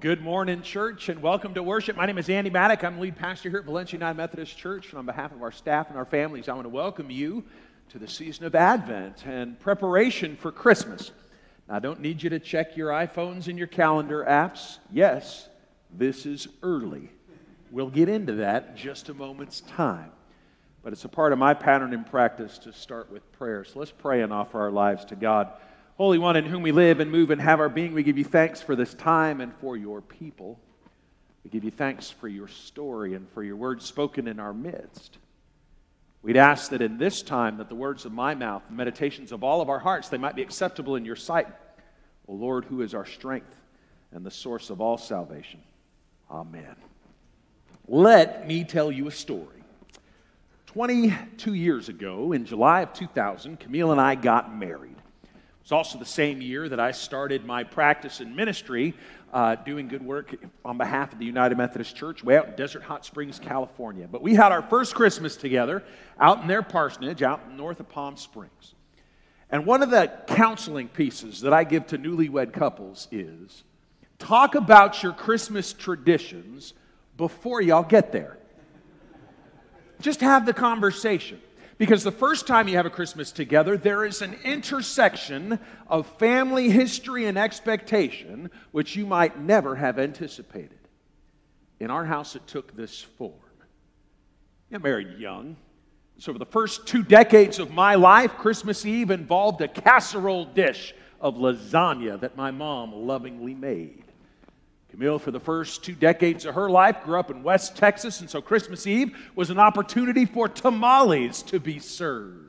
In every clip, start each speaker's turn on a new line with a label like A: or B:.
A: good morning, church, and welcome to worship. My name is Andy Maddock. I'm lead pastor here at Valencia United Methodist Church. And on behalf of our staff and our families, I want to welcome you to the season of Advent and preparation for Christmas. Now, I don't need you to check your iPhones and your calendar apps. Yes, this is early. We'll get into that in just a moment's time. But it's a part of my pattern in practice to start with prayer. So let's pray and offer our lives to God. Holy One, in whom we live and move and have our being, we give you thanks for this time and for your people. We give you thanks for your story and for your words spoken in our midst. We'd ask that in this time that the words of my mouth, the meditations of all of our hearts, they might be acceptable in your sight. O Lord, who is our strength and the source of all salvation. Amen. Let me tell you a story. 22 years ago, in July of 2000, Camille and I got married. It's also the same year that I started my practice in ministry, uh, doing good work on behalf of the United Methodist Church way out in Desert Hot Springs, California. But we had our first Christmas together out in their parsonage, out north of Palm Springs. And one of the counseling pieces that I give to newlywed couples is talk about your Christmas traditions before y'all get there. Just have the conversation. Because the first time you have a Christmas together, there is an intersection of family history and expectation which you might never have anticipated. In our house, it took this form. I married young. So, for the first two decades of my life, Christmas Eve involved a casserole dish of lasagna that my mom lovingly made. Camille, for the first two decades of her life, grew up in West Texas, and so Christmas Eve was an opportunity for tamales to be served.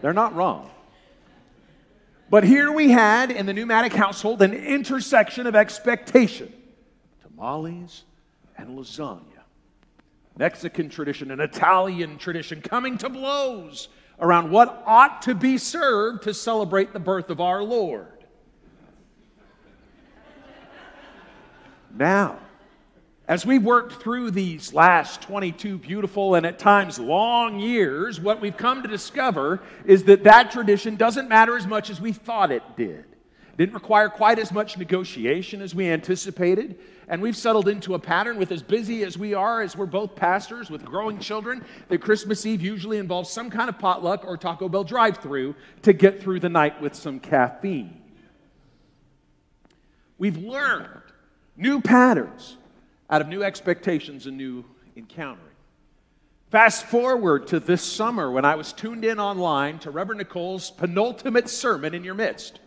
A: They're not wrong. But here we had in the Maddock household an intersection of expectation tamales and lasagna. Mexican tradition and Italian tradition coming to blows around what ought to be served to celebrate the birth of our Lord. Now. As we've worked through these last 22 beautiful and at times long years, what we've come to discover is that that tradition doesn't matter as much as we thought it did. It didn't require quite as much negotiation as we anticipated. And we've settled into a pattern with as busy as we are, as we're both pastors with growing children, that Christmas Eve usually involves some kind of potluck or Taco Bell drive through to get through the night with some caffeine. We've learned new patterns out of new expectations and new encountering. Fast forward to this summer when I was tuned in online to Reverend Nicole's penultimate sermon in your midst,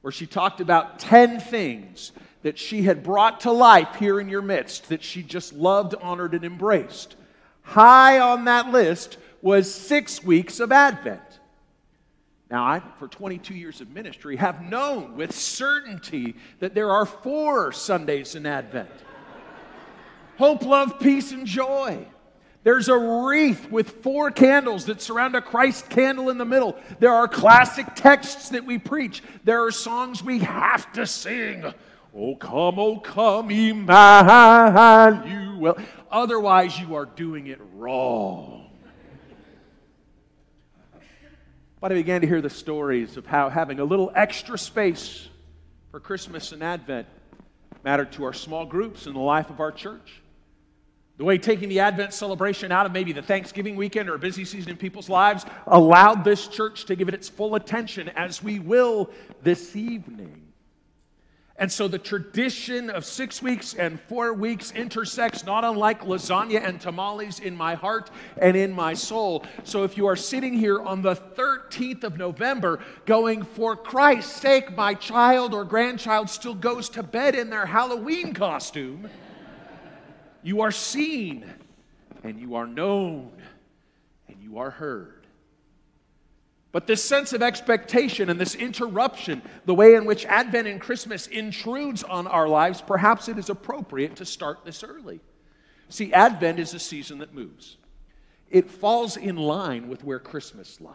A: where she talked about 10 things that she had brought to life here in your midst that she just loved, honored, and embraced. High on that list was six weeks of Advent. Now, I, for 22 years of ministry, have known with certainty that there are four Sundays in Advent hope, love, peace, and joy. There's a wreath with four candles that surround a Christ candle in the middle. There are classic texts that we preach. There are songs we have to sing. Oh, come, oh, come, Emmanuel. Otherwise, you are doing it wrong. But I began to hear the stories of how having a little extra space for Christmas and Advent mattered to our small groups and the life of our church. The way taking the Advent celebration out of maybe the Thanksgiving weekend or a busy season in people's lives allowed this church to give it its full attention, as we will this evening. And so the tradition of six weeks and four weeks intersects not unlike lasagna and tamales in my heart and in my soul. So if you are sitting here on the 13th of November going, for Christ's sake, my child or grandchild still goes to bed in their Halloween costume, you are seen and you are known and you are heard. But this sense of expectation and this interruption, the way in which Advent and Christmas intrudes on our lives, perhaps it is appropriate to start this early. See, Advent is a season that moves, it falls in line with where Christmas lies.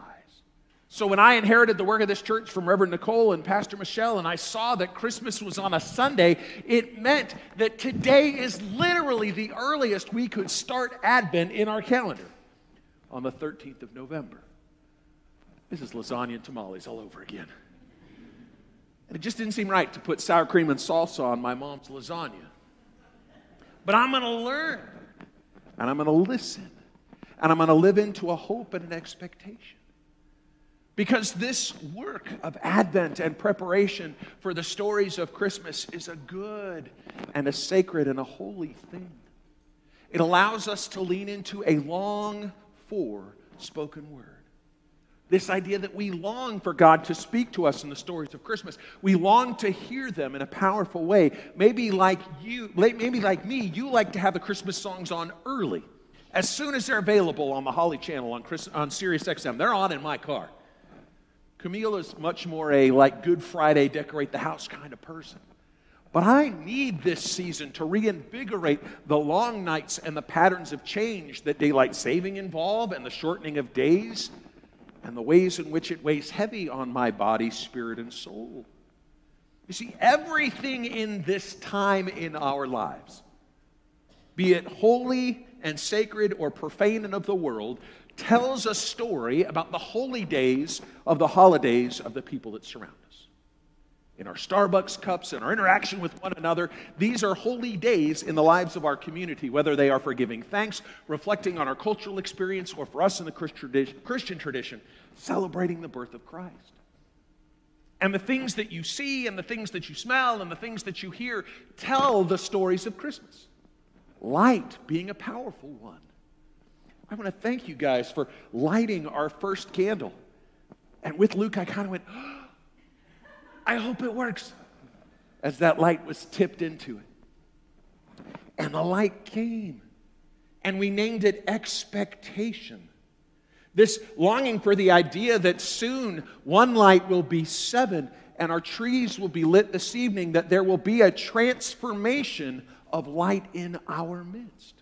A: So when I inherited the work of this church from Reverend Nicole and Pastor Michelle, and I saw that Christmas was on a Sunday, it meant that today is literally the earliest we could start Advent in our calendar on the 13th of November. This is lasagna and tamales all over again. And it just didn't seem right to put sour cream and salsa on my mom's lasagna. But I'm going to learn, and I'm going to listen, and I'm going to live into a hope and an expectation. Because this work of Advent and preparation for the stories of Christmas is a good and a sacred and a holy thing. It allows us to lean into a long for spoken word. This idea that we long for God to speak to us in the stories of Christmas. We long to hear them in a powerful way. Maybe like you, maybe like me, you like to have the Christmas songs on early. As soon as they're available on the Holly channel on, Chris, on Sirius XM, they're on in my car. Camille is much more a like Good Friday, decorate the house kind of person. But I need this season to reinvigorate the long nights and the patterns of change that daylight saving involve and the shortening of days and the ways in which it weighs heavy on my body, spirit, and soul. You see, everything in this time in our lives, be it holy and sacred or profane and of the world, tells a story about the holy days of the holidays of the people that surround. In our Starbucks cups, in our interaction with one another, these are holy days in the lives of our community, whether they are for giving thanks, reflecting on our cultural experience, or for us in the Christian tradition, celebrating the birth of Christ. And the things that you see, and the things that you smell, and the things that you hear tell the stories of Christmas. Light being a powerful one I want to thank you guys for lighting our first candle. And with Luke, I kind of went, oh, I hope it works, as that light was tipped into it. And the light came, and we named it expectation. This longing for the idea that soon one light will be seven and our trees will be lit this evening, that there will be a transformation of light in our midst.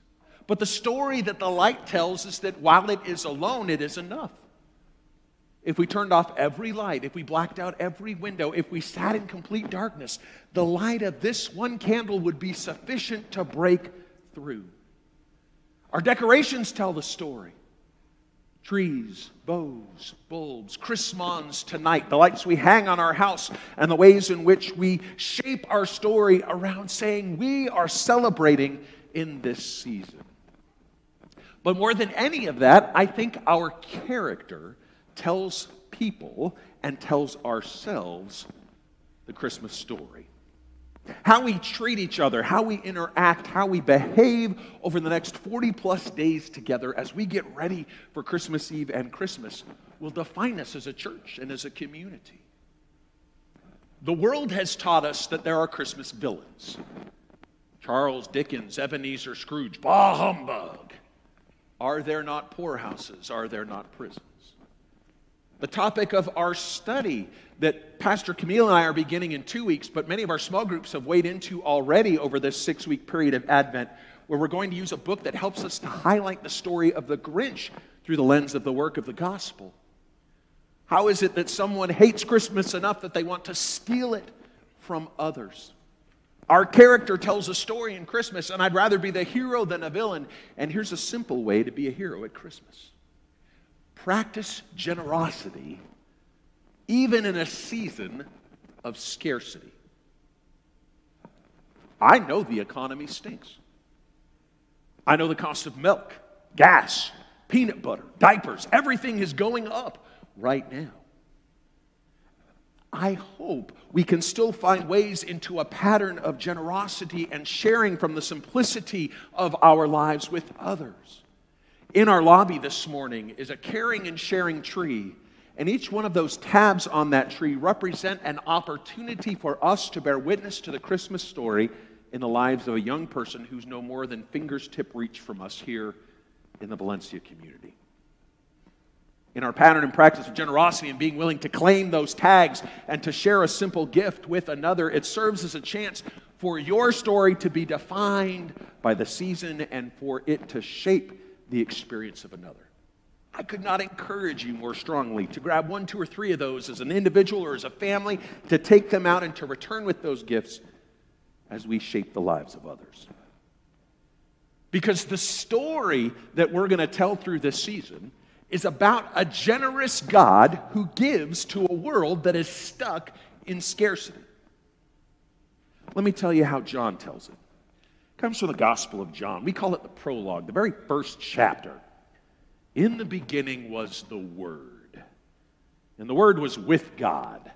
A: But the story that the light tells is that while it is alone, it is enough. If we turned off every light, if we blacked out every window, if we sat in complete darkness, the light of this one candle would be sufficient to break through. Our decorations tell the story trees, bows, bulbs, chrismons tonight, the lights we hang on our house, and the ways in which we shape our story around saying we are celebrating in this season. But more than any of that, I think our character tells people and tells ourselves the Christmas story. How we treat each other, how we interact, how we behave over the next 40 plus days together as we get ready for Christmas Eve and Christmas will define us as a church and as a community. The world has taught us that there are Christmas villains Charles Dickens, Ebenezer Scrooge, bah humbug. Are there not poorhouses? Are there not prisons? The topic of our study that Pastor Camille and I are beginning in two weeks, but many of our small groups have weighed into already over this six week period of Advent, where we're going to use a book that helps us to highlight the story of the Grinch through the lens of the work of the gospel. How is it that someone hates Christmas enough that they want to steal it from others? Our character tells a story in Christmas, and I'd rather be the hero than a villain. And here's a simple way to be a hero at Christmas practice generosity, even in a season of scarcity. I know the economy stinks. I know the cost of milk, gas, peanut butter, diapers, everything is going up right now. I hope we can still find ways into a pattern of generosity and sharing from the simplicity of our lives with others. In our lobby this morning is a caring and sharing tree, and each one of those tabs on that tree represent an opportunity for us to bear witness to the Christmas story in the lives of a young person who's no more than fingers tip reach from us here in the Valencia community. In our pattern and practice of generosity and being willing to claim those tags and to share a simple gift with another, it serves as a chance for your story to be defined by the season and for it to shape the experience of another. I could not encourage you more strongly to grab one, two, or three of those as an individual or as a family, to take them out and to return with those gifts as we shape the lives of others. Because the story that we're going to tell through this season is about a generous God who gives to a world that is stuck in scarcity. Let me tell you how John tells it. Comes from the Gospel of John. We call it the prologue, the very first chapter. In the beginning was the Word, and the Word was with God,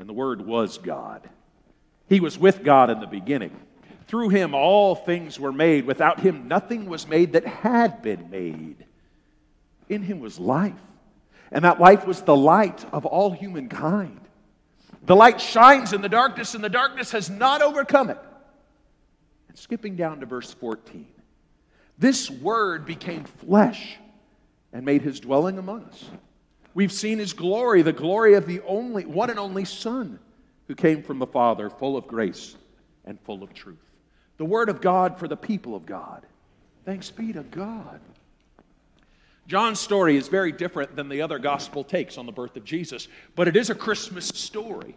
A: and the Word was God. He was with God in the beginning. Through him all things were made. Without him nothing was made that had been made. In him was life, and that life was the light of all humankind. The light shines in the darkness, and the darkness has not overcome it. Skipping down to verse 14, this word became flesh and made his dwelling among us. We've seen his glory, the glory of the only one and only Son who came from the Father, full of grace and full of truth. The word of God for the people of God. Thanks be to God. John's story is very different than the other gospel takes on the birth of Jesus, but it is a Christmas story.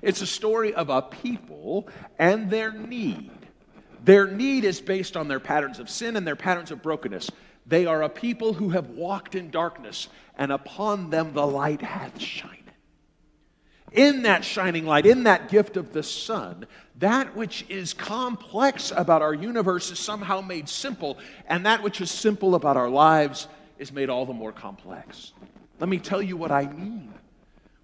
A: It's a story of a people and their need. Their need is based on their patterns of sin and their patterns of brokenness. They are a people who have walked in darkness, and upon them the light hath shined. In that shining light, in that gift of the sun, that which is complex about our universe is somehow made simple, and that which is simple about our lives is made all the more complex. Let me tell you what I mean.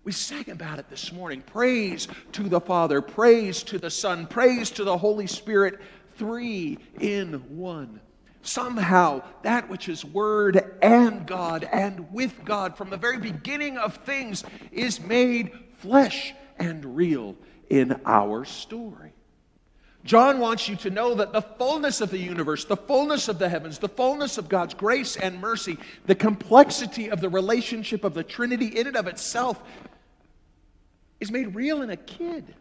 A: We sang about it this morning. Praise to the Father, praise to the Son, praise to the Holy Spirit, three in one. Somehow, that which is Word and God and with God from the very beginning of things is made flesh and real in our story. John wants you to know that the fullness of the universe, the fullness of the heavens, the fullness of God's grace and mercy, the complexity of the relationship of the Trinity in and of itself is made real in a kid,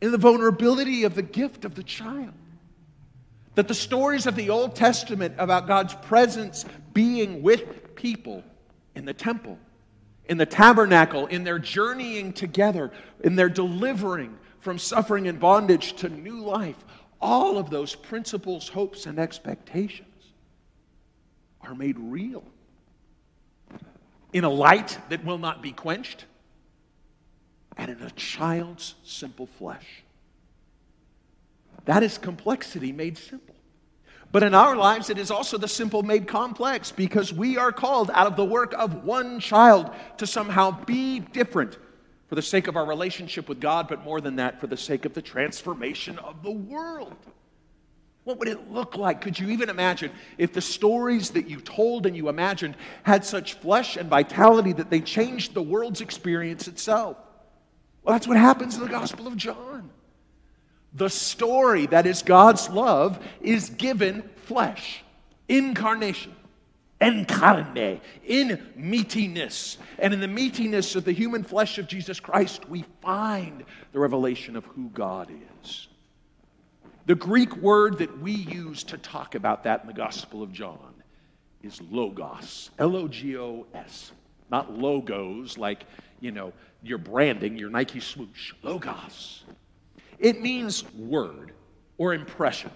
A: in the vulnerability of the gift of the child. That the stories of the Old Testament about God's presence being with people in the temple, in the tabernacle, in their journeying together, in their delivering, from suffering and bondage to new life, all of those principles, hopes, and expectations are made real in a light that will not be quenched and in a child's simple flesh. That is complexity made simple. But in our lives, it is also the simple made complex because we are called out of the work of one child to somehow be different for the sake of our relationship with God, but more than that, for the sake of the transformation of the world. What would it look like? Could you even imagine if the stories that you told and you imagined had such flesh and vitality that they changed the world's experience itself? Well, that's what happens in the Gospel of John. The story that is God's love is given flesh, incarnation encarne, in meatiness. And in the meatiness of the human flesh of Jesus Christ, we find the revelation of who God is. The Greek word that we use to talk about that in the Gospel of John is logos, L O G O S. Not logos like, you know, your branding, your Nike swoosh. Logos. It means word or impression.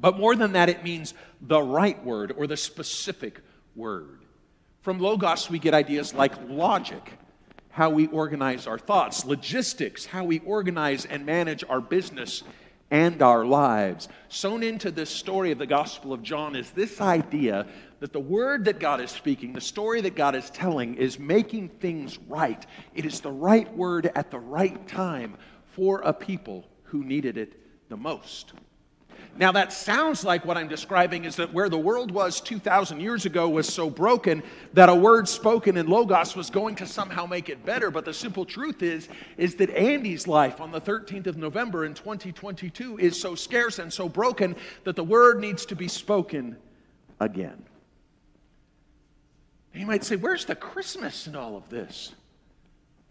A: But more than that, it means the right word or the specific word. From Logos, we get ideas like logic, how we organize our thoughts, logistics, how we organize and manage our business and our lives. Sewn into this story of the Gospel of John is this idea that the word that God is speaking, the story that God is telling, is making things right. It is the right word at the right time for a people who needed it the most. Now, that sounds like what I'm describing is that where the world was 2,000 years ago was so broken that a word spoken in Logos was going to somehow make it better. But the simple truth is, is that Andy's life on the 13th of November in 2022 is so scarce and so broken that the word needs to be spoken again. And you might say, where's the Christmas in all of this?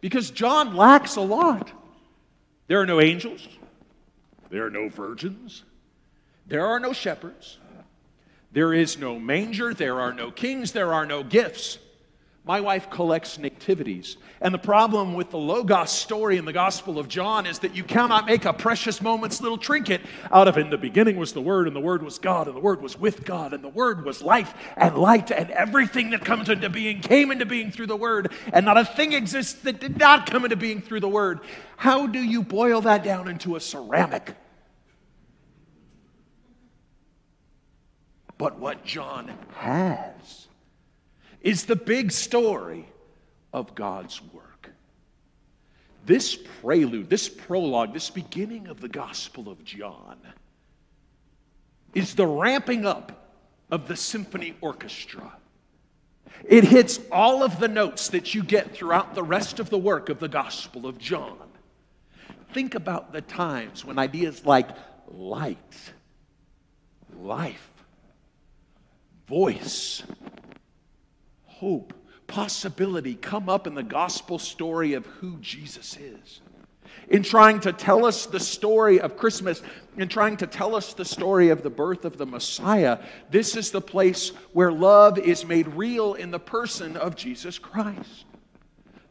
A: Because John lacks a lot. There are no angels, there are no virgins. There are no shepherds. There is no manger. There are no kings. There are no gifts. My wife collects nativities. And the problem with the Logos story in the Gospel of John is that you cannot make a precious moment's little trinket out of in the beginning was the Word, and the Word was God, and the Word was with God, and the Word was life and light, and everything that comes into being came into being through the Word, and not a thing exists that did not come into being through the Word. How do you boil that down into a ceramic? But what John has is the big story of God's work. This prelude, this prologue, this beginning of the Gospel of John is the ramping up of the symphony orchestra. It hits all of the notes that you get throughout the rest of the work of the Gospel of John. Think about the times when ideas like light, life, voice, hope, possibility come up in the gospel story of who Jesus is. In trying to tell us the story of Christmas, in trying to tell us the story of the birth of the Messiah, this is the place where love is made real in the person of Jesus Christ.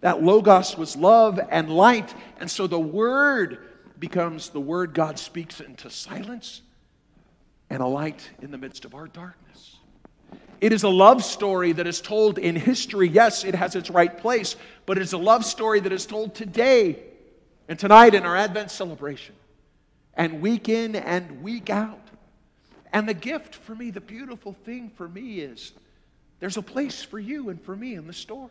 A: That Logos was love and light, and so the Word becomes the Word God speaks into silence and a light in the midst of our darkness. It is a love story that is told in history. Yes, it has its right place, but it is a love story that is told today and tonight in our Advent celebration, and week in and week out. And the gift for me, the beautiful thing for me is there's a place for you and for me in the story.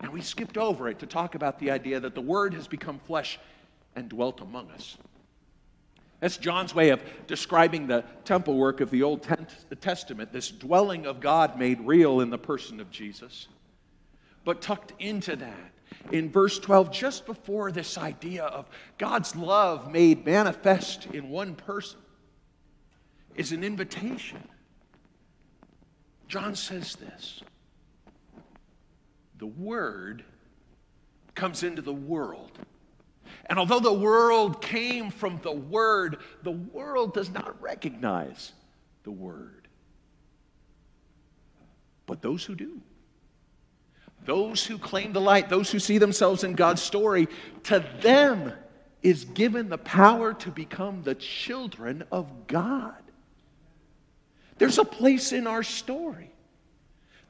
A: And we skipped over it to talk about the idea that the Word has become flesh and dwelt among us. That's John's way of describing the temple work of the Old Testament, this dwelling of God made real in the person of Jesus. But tucked into that, in verse 12, just before this idea of God's love made manifest in one person, is an invitation. John says this The Word comes into the world and although the world came from the Word, the world does not recognize the Word. But those who do, those who claim the light, those who see themselves in God's story, to them is given the power to become the children of God. There's a place in our story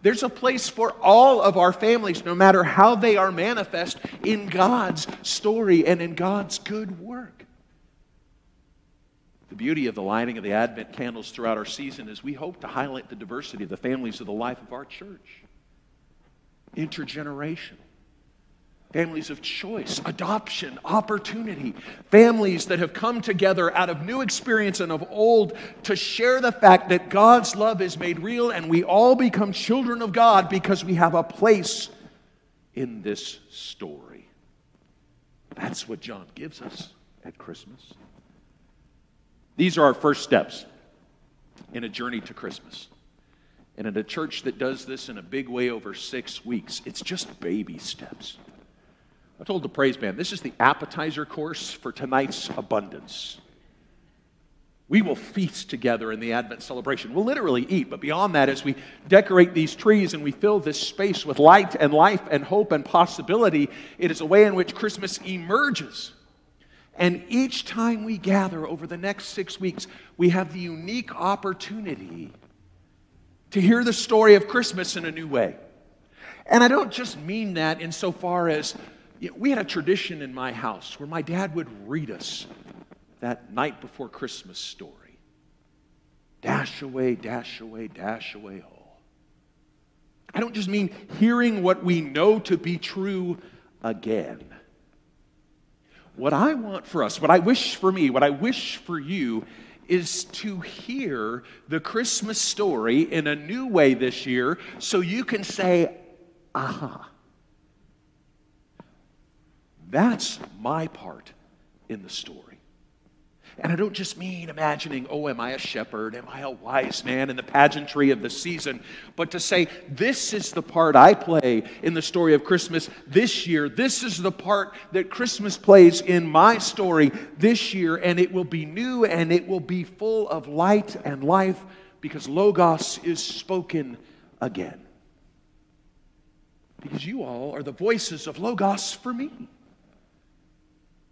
A: there's a place for all of our families, no matter how they are manifest in God's story and in God's good work. The beauty of the lighting of the Advent candles throughout our season is we hope to highlight the diversity of the families of the life of our church. Intergenerational families of choice, adoption, opportunity, families that have come together out of new experience and of old to share the fact that God's love is made real and we all become children of God because we have a place in this story. That's what John gives us at Christmas. These are our first steps in a journey to Christmas. And in a church that does this in a big way over six weeks, it's just baby steps. I told the praise band, this is the appetizer course for tonight's abundance. We will feast together in the Advent celebration. We'll literally eat, but beyond that, as we decorate these trees and we fill this space with light and life and hope and possibility, it is a way in which Christmas emerges. And each time we gather over the next six weeks, we have the unique opportunity to hear the story of Christmas in a new way. And I don't just mean that insofar as we had a tradition in my house where my dad would read us that night before Christmas story. Dash away, dash away, dash away all. I don't just mean hearing what we know to be true again. What I want for us, what I wish for me, what I wish for you is to hear the Christmas story in a new way this year so you can say, aha. That's my part in the story. And I don't just mean imagining, oh, am I a shepherd? Am I a wise man in the pageantry of the season? But to say, this is the part I play in the story of Christmas this year. This is the part that Christmas plays in my story this year. And it will be new and it will be full of light and life because Logos is spoken again. Because you all are the voices of Logos for me.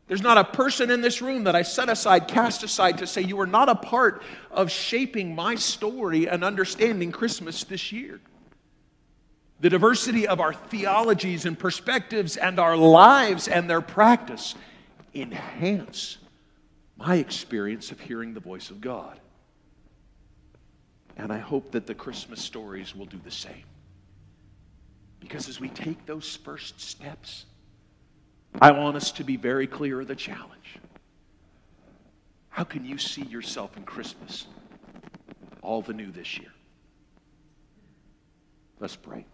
A: There's not a person in this room that I set aside, cast aside to say, You are not a part of shaping my story and understanding Christmas this year. The diversity of our theologies and perspectives and our lives and their practice enhance my experience of hearing the voice of God. And I hope that the Christmas stories will do the same. Because as we take those first steps, I want us to be very clear of the challenge. How can you see yourself in Christmas all the new this year? Let's pray.